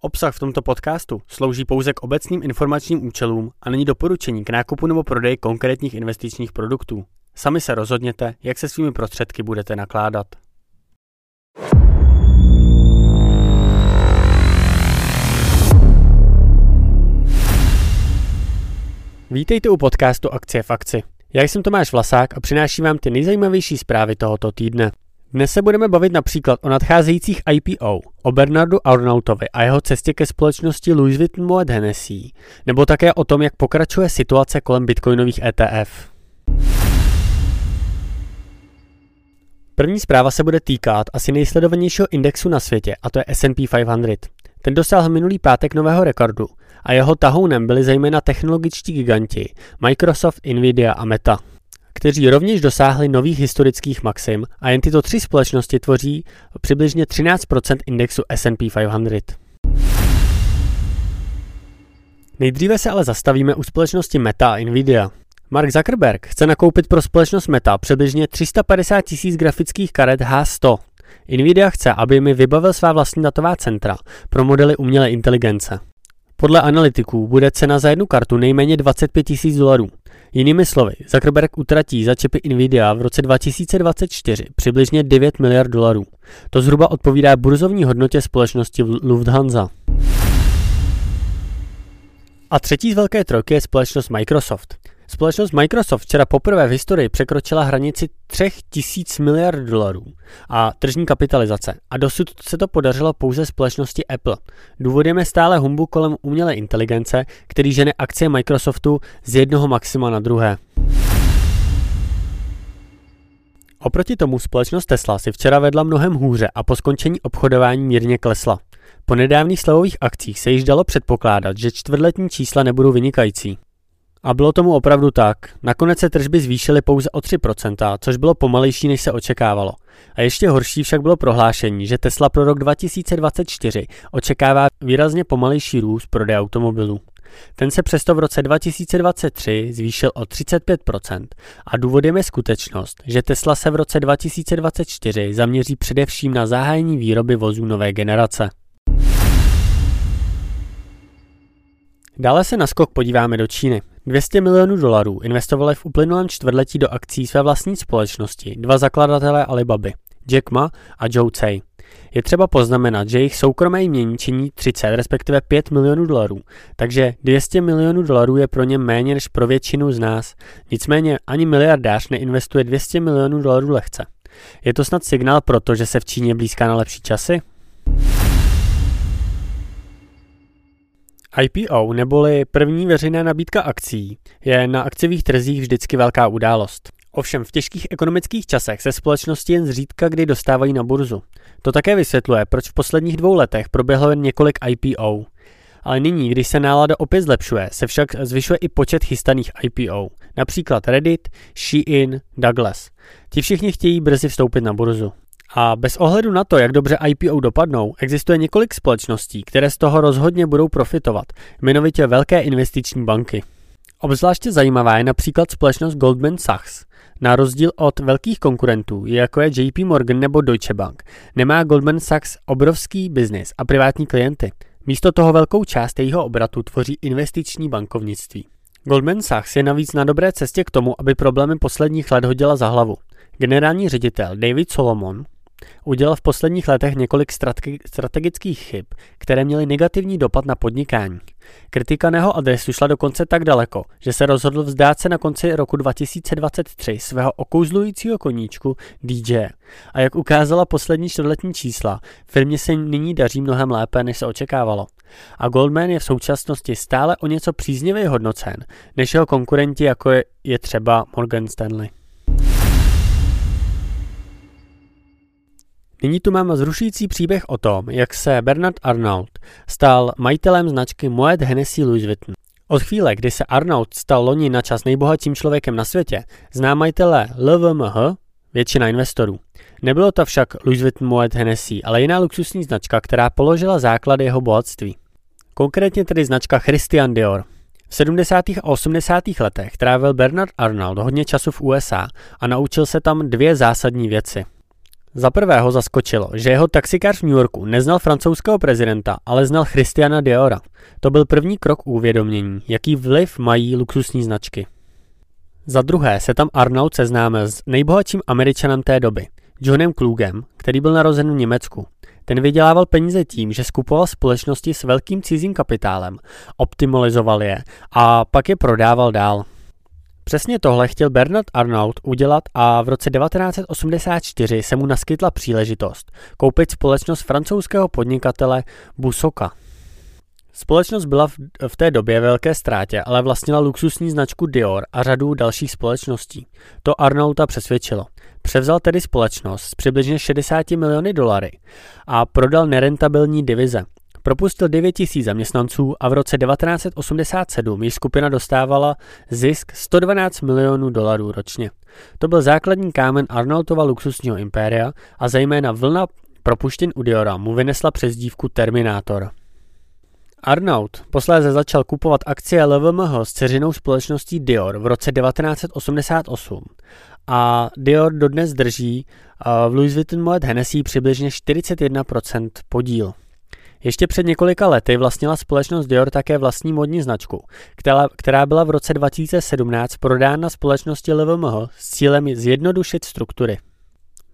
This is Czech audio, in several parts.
Obsah v tomto podcastu slouží pouze k obecným informačním účelům a není doporučení k nákupu nebo prodeji konkrétních investičních produktů. Sami se rozhodněte, jak se svými prostředky budete nakládat. Vítejte u podcastu Akcie v akci. Já jsem Tomáš Vlasák a přináším vám ty nejzajímavější zprávy tohoto týdne. Dnes se budeme bavit například o nadcházejících IPO, o Bernardu Arnautovi a jeho cestě ke společnosti Louis Vuitton Moet Hennessy, nebo také o tom, jak pokračuje situace kolem bitcoinových ETF. První zpráva se bude týkat asi nejsledovanějšího indexu na světě, a to je S&P 500. Ten dosáhl minulý pátek nového rekordu a jeho tahounem byli zejména technologičtí giganti Microsoft, Nvidia a Meta kteří rovněž dosáhli nových historických maxim a jen tyto tři společnosti tvoří přibližně 13% indexu S&P 500. Nejdříve se ale zastavíme u společnosti Meta a Nvidia. Mark Zuckerberg chce nakoupit pro společnost Meta přibližně 350 tisíc grafických karet H100. Nvidia chce, aby mi vybavil svá vlastní datová centra pro modely umělé inteligence. Podle analytiků bude cena za jednu kartu nejméně 25 tisíc dolarů. Jinými slovy, Zuckerberg utratí za čipy Nvidia v roce 2024 přibližně 9 miliard dolarů. To zhruba odpovídá burzovní hodnotě společnosti Lufthansa. A třetí z velké trojky je společnost Microsoft. Společnost Microsoft včera poprvé v historii překročila hranici 3000 miliard dolarů a tržní kapitalizace a dosud se to podařilo pouze společnosti Apple. Důvodem je stále humbu kolem umělé inteligence, který žene akcie Microsoftu z jednoho maxima na druhé. Oproti tomu společnost Tesla si včera vedla mnohem hůře a po skončení obchodování mírně klesla. Po nedávných slevových akcích se již dalo předpokládat, že čtvrtletní čísla nebudou vynikající. A bylo tomu opravdu tak. Nakonec se tržby zvýšily pouze o 3%, což bylo pomalejší, než se očekávalo. A ještě horší však bylo prohlášení, že Tesla pro rok 2024 očekává výrazně pomalejší růst prodeje automobilů. Ten se přesto v roce 2023 zvýšil o 35% a důvodem je skutečnost, že Tesla se v roce 2024 zaměří především na zahájení výroby vozů nové generace. Dále se na skok podíváme do Číny. 200 milionů dolarů investovali v uplynulém čtvrtletí do akcí své vlastní společnosti dva zakladatelé Alibaby, Jack Ma a Joe Tsai. Je třeba poznamenat, že jejich soukromé jmění činí 30, respektive 5 milionů dolarů, takže 200 milionů dolarů je pro ně méně než pro většinu z nás. Nicméně ani miliardář neinvestuje 200 milionů dolarů lehce. Je to snad signál pro to, že se v Číně blízká na lepší časy? IPO neboli první veřejná nabídka akcí je na akciových trzích vždycky velká událost. Ovšem v těžkých ekonomických časech se společnosti jen zřídka kdy dostávají na burzu. To také vysvětluje, proč v posledních dvou letech proběhlo jen několik IPO. Ale nyní, když se nálada opět zlepšuje, se však zvyšuje i počet chystaných IPO. Například Reddit, Shein, Douglas. Ti všichni chtějí brzy vstoupit na burzu. A bez ohledu na to, jak dobře IPO dopadnou, existuje několik společností, které z toho rozhodně budou profitovat, jmenovitě velké investiční banky. Obzvláště zajímavá je například společnost Goldman Sachs. Na rozdíl od velkých konkurentů, jako je JP Morgan nebo Deutsche Bank, nemá Goldman Sachs obrovský biznis a privátní klienty. Místo toho velkou část jejího obratu tvoří investiční bankovnictví. Goldman Sachs je navíc na dobré cestě k tomu, aby problémy posledních let hodila za hlavu. Generální ředitel David Solomon Udělal v posledních letech několik strategických chyb, které měly negativní dopad na podnikání. Kritika na jeho adresu šla dokonce tak daleko, že se rozhodl vzdát se na konci roku 2023 svého okouzlujícího koníčku DJ. A jak ukázala poslední čtvrtletní čísla, firmě se nyní daří mnohem lépe, než se očekávalo. A Goldman je v současnosti stále o něco příznivě hodnocen, než jeho konkurenti, jako je, je třeba Morgan Stanley. Nyní tu máme zrušující příběh o tom, jak se Bernard Arnault stal majitelem značky Moet Hennessy Louis Vuitton. Od chvíle, kdy se Arnault stal loni na čas nejbohatším člověkem na světě, zná majitele LVMH většina investorů. Nebylo to však Louis Vuitton Moet Hennessy, ale jiná luxusní značka, která položila základy jeho bohatství. Konkrétně tedy značka Christian Dior. V 70. a 80. letech trávil Bernard Arnault hodně času v USA a naučil se tam dvě zásadní věci – Za prvého zaskočilo, že jeho taxikář v New Yorku neznal francouzského prezidenta, ale znal Christiana Diora. To byl první krok uvědomění, jaký vliv mají luxusní značky. Za druhé se tam Arnold seznámil s nejbohatším američanem té doby, Johnem Klugem, který byl narozen v Německu. Ten vydělával peníze tím, že skupoval společnosti s velkým cizím kapitálem, optimalizoval je a pak je prodával dál. Přesně tohle chtěl Bernard Arnault udělat a v roce 1984 se mu naskytla příležitost koupit společnost francouzského podnikatele Busoka. Společnost byla v, té době velké ztrátě, ale vlastnila luxusní značku Dior a řadu dalších společností. To Arnauta přesvědčilo. Převzal tedy společnost s přibližně 60 miliony dolary a prodal nerentabilní divize. Propustil 9 tisíc zaměstnanců a v roce 1987 již skupina dostávala zisk 112 milionů dolarů ročně. To byl základní kámen Arnoldova luxusního impéria a zejména vlna propuštěn u Diora mu vynesla přezdívku Terminátor. Arnaud posléze začal kupovat akcie LVMH s ceřinou společností Dior v roce 1988 a Dior dodnes drží v Louis Vuitton Moet Hennessy přibližně 41% podíl. Ještě před několika lety vlastnila společnost Dior také vlastní modní značku, která, která byla v roce 2017 prodána společnosti LVMH s cílem zjednodušit struktury.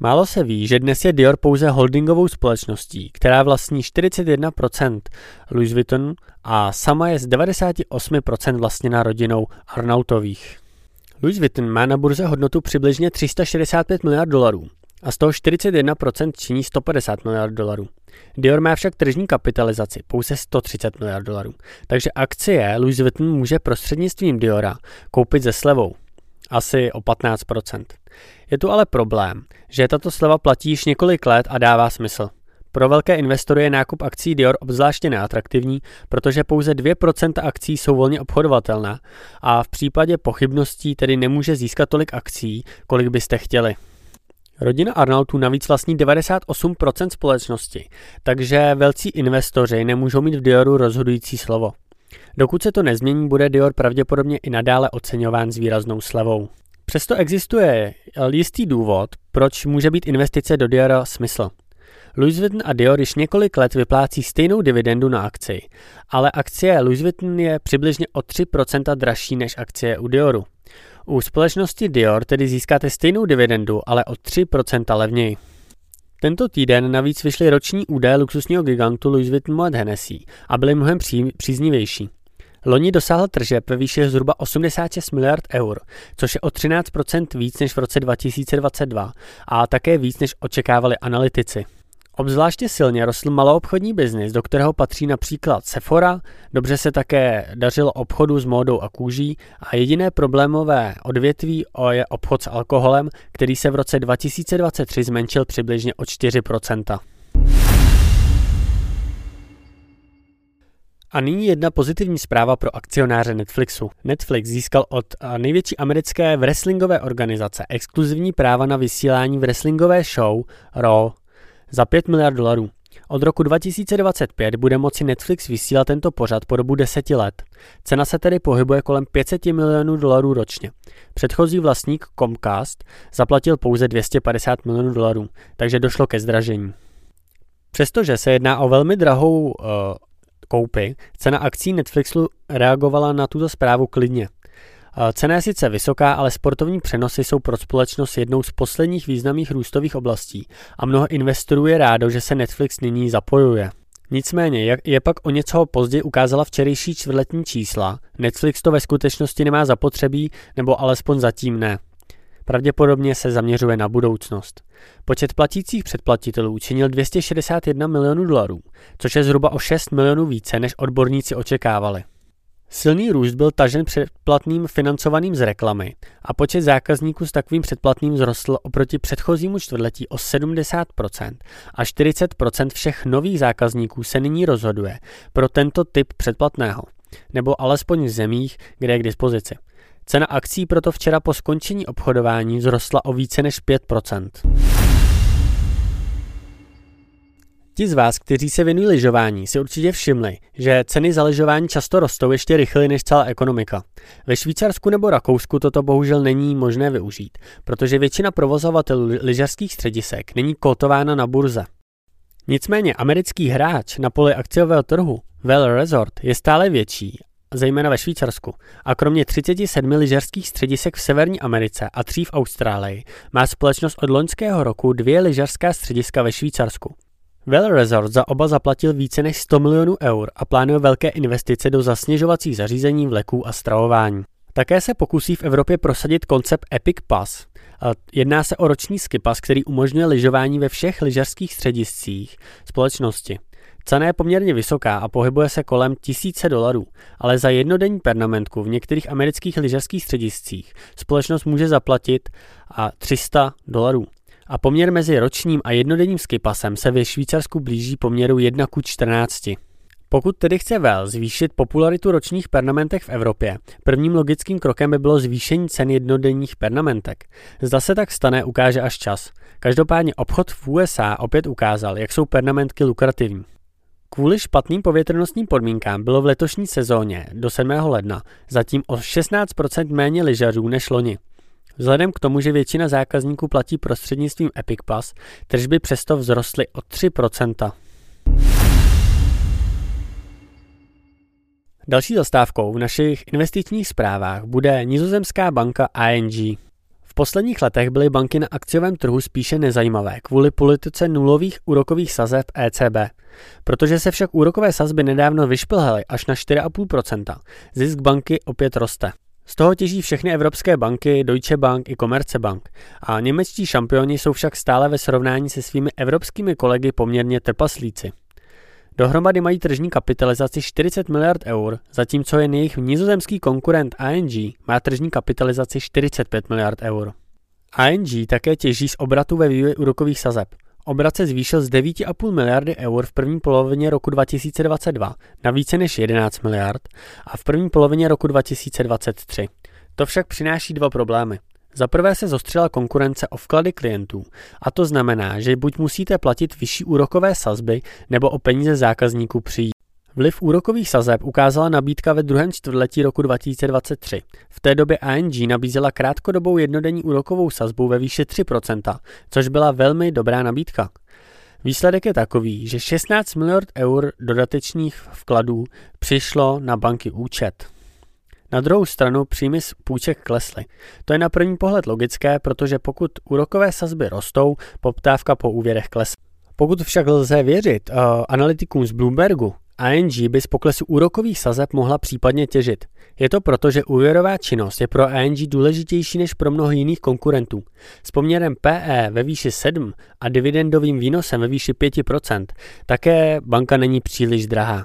Málo se ví, že dnes je Dior pouze holdingovou společností, která vlastní 41% Louis Vuitton a sama je z 98% vlastněna rodinou Arnautových. Louis Vuitton má na burze hodnotu přibližně 365 miliard dolarů a z toho 41% činí 150 miliard dolarů. Dior má však tržní kapitalizaci pouze 130 miliard dolarů, takže akcie Louis Vuitton může prostřednictvím Diora koupit ze slevou, asi o 15%. Je tu ale problém, že tato sleva platí již několik let a dává smysl. Pro velké investory je nákup akcí Dior obzvláště neatraktivní, protože pouze 2% akcí jsou volně obchodovatelné a v případě pochybností tedy nemůže získat tolik akcí, kolik byste chtěli. Rodina Arnoldů navíc vlastní 98% společnosti, takže velcí investoři nemůžou mít v Dioru rozhodující slovo. Dokud se to nezmění, bude Dior pravděpodobně i nadále oceňován s výraznou slevou. Přesto existuje jistý důvod, proč může být investice do Diora smysl. Louis Vuitton a Dior již několik let vyplácí stejnou dividendu na akci, ale akcie Louis Vuitton je přibližně o 3% dražší než akcie u Dioru. U společnosti Dior tedy získáte stejnou dividendu, ale o 3% levněji. Tento týden navíc vyšly roční údaje luxusního gigantu Louis Vuitton Moet Hennessy a byly mnohem pří, příznivější. Loni dosáhl tržeb ve výši zhruba 86 miliard eur, což je o 13% víc než v roce 2022 a také víc než očekávali analytici. Obzvláště silně rostl maloobchodní biznis, do kterého patří například Sephora, dobře se také dařilo obchodu s módou a kůží a jediné problémové odvětví je obchod s alkoholem, který se v roce 2023 zmenšil přibližně o 4%. A nyní jedna pozitivní zpráva pro akcionáře Netflixu. Netflix získal od největší americké wrestlingové organizace exkluzivní práva na vysílání wrestlingové show Raw za 5 miliard dolarů. Od roku 2025 bude moci Netflix vysílat tento pořad po dobu 10 let. Cena se tedy pohybuje kolem 500 milionů dolarů ročně. Předchozí vlastník Comcast zaplatil pouze 250 milionů dolarů, takže došlo ke zdražení. Přestože se jedná o velmi drahou uh, koupi, cena akcí Netflixu reagovala na tuto zprávu klidně. Cena je sice vysoká, ale sportovní přenosy jsou pro společnost jednou z posledních významných růstových oblastí a mnoho investorů je rádo, že se Netflix nyní zapojuje. Nicméně, jak je pak o něco později ukázala včerejší čtvrtletní čísla, Netflix to ve skutečnosti nemá zapotřebí, nebo alespoň zatím ne. Pravděpodobně se zaměřuje na budoucnost. Počet platících předplatitelů činil 261 milionů dolarů, což je zhruba o 6 milionů více, než odborníci očekávali. Silný růst byl tažen předplatným financovaným z reklamy a počet zákazníků s takovým předplatným vzrostl oproti předchozímu čtvrtletí o 70% a 40% všech nových zákazníků se nyní rozhoduje pro tento typ předplatného, nebo alespoň v zemích, kde je k dispozici. Cena akcí proto včera po skončení obchodování vzrostla o více než 5%. Ti z vás, kteří se věnují lyžování, si určitě všimli, že ceny za lyžování často rostou ještě rychleji než celá ekonomika. Ve Švýcarsku nebo Rakousku toto bohužel není možné využít, protože většina provozovatelů lyžařských středisek není kotována na burze. Nicméně americký hráč na poli akciového trhu, Well Resort, je stále větší zejména ve Švýcarsku, a kromě 37 lyžařských středisek v Severní Americe a tří v Austrálii má společnost od loňského roku dvě lyžařská střediska ve Švýcarsku. Well Resort za oba zaplatil více než 100 milionů eur a plánuje velké investice do zasněžovacích zařízení, vleků a stravování. Také se pokusí v Evropě prosadit koncept Epic Pass. Jedná se o roční skipas, který umožňuje lyžování ve všech lyžařských střediscích společnosti. Cena je poměrně vysoká a pohybuje se kolem tisíce dolarů, ale za jednodenní pernamentku v některých amerických lyžařských střediscích společnost může zaplatit a 300 dolarů. A poměr mezi ročním a jednodenním skipasem se ve Švýcarsku blíží poměru 1 ku 14. Pokud tedy chce Well zvýšit popularitu ročních pernamentech v Evropě, prvním logickým krokem by bylo zvýšení cen jednodenních pernamentek. Zda se tak stane, ukáže až čas. Každopádně obchod v USA opět ukázal, jak jsou pernamentky lukrativní. Kvůli špatným povětrnostním podmínkám bylo v letošní sezóně do 7. ledna zatím o 16% méně lyžařů než loni. Vzhledem k tomu, že většina zákazníků platí prostřednictvím Epic Pass, tržby přesto vzrostly o 3%. Další zastávkou v našich investičních zprávách bude nizozemská banka ING. V posledních letech byly banky na akciovém trhu spíše nezajímavé kvůli politice nulových úrokových sazeb ECB. Protože se však úrokové sazby nedávno vyšplhaly až na 4,5%, zisk banky opět roste. Z toho těží všechny evropské banky, Deutsche Bank i Commerzbank. A němečtí šampioni jsou však stále ve srovnání se svými evropskými kolegy poměrně trpaslíci. Dohromady mají tržní kapitalizaci 40 miliard eur, zatímco jen jejich nizozemský konkurent ING má tržní kapitalizaci 45 miliard eur. ING také těží z obratu ve vývoji úrokových sazeb. Obrat se zvýšil z 9,5 miliardy eur v první polovině roku 2022 na více než 11 miliard a v první polovině roku 2023. To však přináší dva problémy. Za prvé se zostřila konkurence o vklady klientů a to znamená, že buď musíte platit vyšší úrokové sazby nebo o peníze zákazníků přijít. Vliv úrokových sazeb ukázala nabídka ve druhém čtvrtletí roku 2023. V té době ING nabízela krátkodobou jednodenní úrokovou sazbu ve výši 3%, což byla velmi dobrá nabídka. Výsledek je takový, že 16 miliard eur dodatečných vkladů přišlo na banky účet. Na druhou stranu příjmy z půjček klesly. To je na první pohled logické, protože pokud úrokové sazby rostou, poptávka po úvěrech klesá. Pokud však lze věřit uh, analytikům z Bloombergu, ING by z poklesu úrokových sazeb mohla případně těžit. Je to proto, že úvěrová činnost je pro ING důležitější než pro mnoho jiných konkurentů. S poměrem PE ve výši 7 a dividendovým výnosem ve výši 5%, také banka není příliš drahá.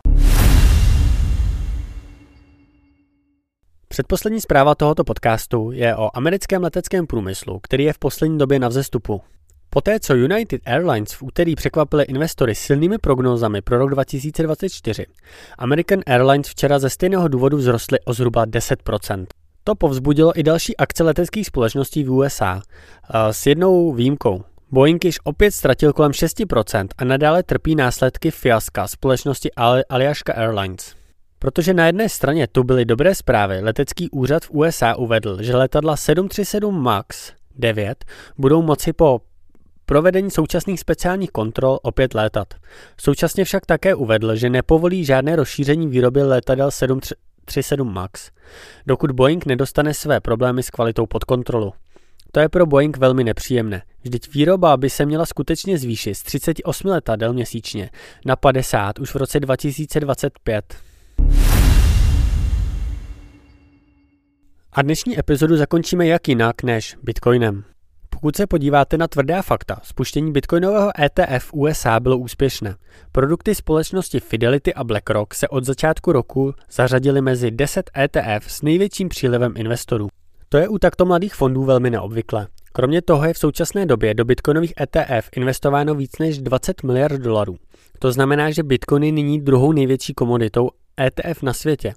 Předposlední zpráva tohoto podcastu je o americkém leteckém průmyslu, který je v poslední době na vzestupu. Poté, co United Airlines v úterý překvapily investory silnými prognózami pro rok 2024, American Airlines včera ze stejného důvodu vzrostly o zhruba 10%. To povzbudilo i další akce leteckých společností v USA, eh, s jednou výjimkou. Boeing již opět ztratil kolem 6% a nadále trpí následky fiaska společnosti Aljaška Airlines. Protože na jedné straně tu byly dobré zprávy, letecký úřad v USA uvedl, že letadla 737 MAX 9 budou moci po provedení současných speciálních kontrol opět létat. Současně však také uvedl, že nepovolí žádné rozšíření výroby letadel 737 MAX, dokud Boeing nedostane své problémy s kvalitou pod kontrolu. To je pro Boeing velmi nepříjemné. Vždyť výroba by se měla skutečně zvýšit z 38 letadel měsíčně na 50 už v roce 2025. A dnešní epizodu zakončíme jak jinak než Bitcoinem. Pokud se podíváte na tvrdá fakta, spuštění bitcoinového ETF USA bylo úspěšné. Produkty společnosti Fidelity a BlackRock se od začátku roku zařadily mezi 10 ETF s největším přílivem investorů. To je u takto mladých fondů velmi neobvyklé. Kromě toho je v současné době do bitcoinových ETF investováno víc než 20 miliard dolarů. To znamená, že bitcoin je nyní druhou největší komoditou ETF na světě.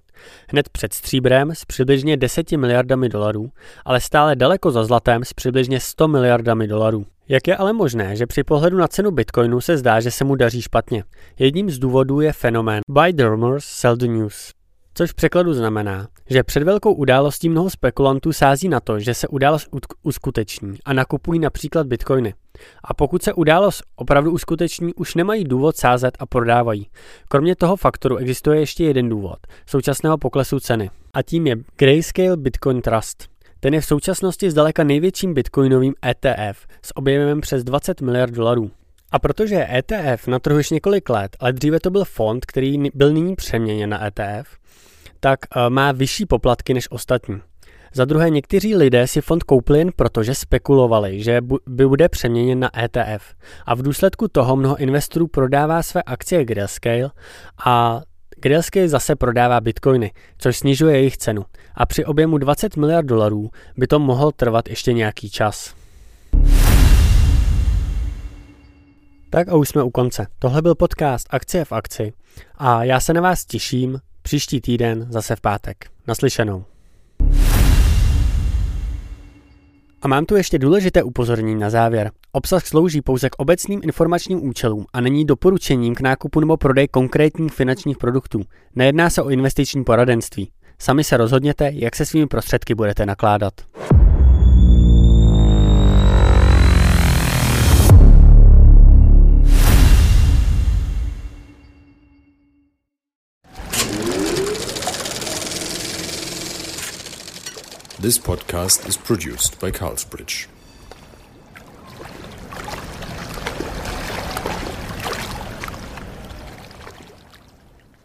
Hned před stříbrem s přibližně 10 miliardami dolarů, ale stále daleko za zlatem s přibližně 100 miliardami dolarů. Jak je ale možné, že při pohledu na cenu bitcoinu se zdá, že se mu daří špatně? Jedním z důvodů je fenomén Buy the rumors, sell the news. Což v překladu znamená, že před velkou událostí mnoho spekulantů sází na to, že se událost uskuteční a nakupují například bitcoiny. A pokud se událost opravdu uskuteční, už nemají důvod sázet a prodávají. Kromě toho faktoru existuje ještě jeden důvod současného poklesu ceny. A tím je Grayscale Bitcoin Trust. Ten je v současnosti zdaleka největším bitcoinovým ETF s objemem přes 20 miliard dolarů. A protože ETF na trhu už několik let, ale dříve to byl fond, který byl nyní přeměněn na ETF, tak eh, má vyšší poplatky než ostatní. Za druhé, někteří lidé si fond koupili jen proto, že spekulovali, že bude přeměněn na ETF. A v důsledku toho mnoho investorů prodává své akcie Grayscale a Grayscale zase prodává bitcoiny, což snižuje jejich cenu. A při objemu 20 miliard dolarů by to mohlo trvat ještě nějaký čas. Tak a už jsme u konce. Tohle byl podcast Akcie v akci a já se na vás těším příští týden zase v pátek. Naslyšenou. A mám tu ještě důležité upozornění na závěr. Obsah slouží pouze k obecným informačním účelům a není doporučením k nákupu nebo prodeji konkrétních finančních produktů. Nejedná se o investiční poradenství. Sami se rozhodněte, jak se svými prostředky budete nakládat. This podcast is produced by Carlsbridge.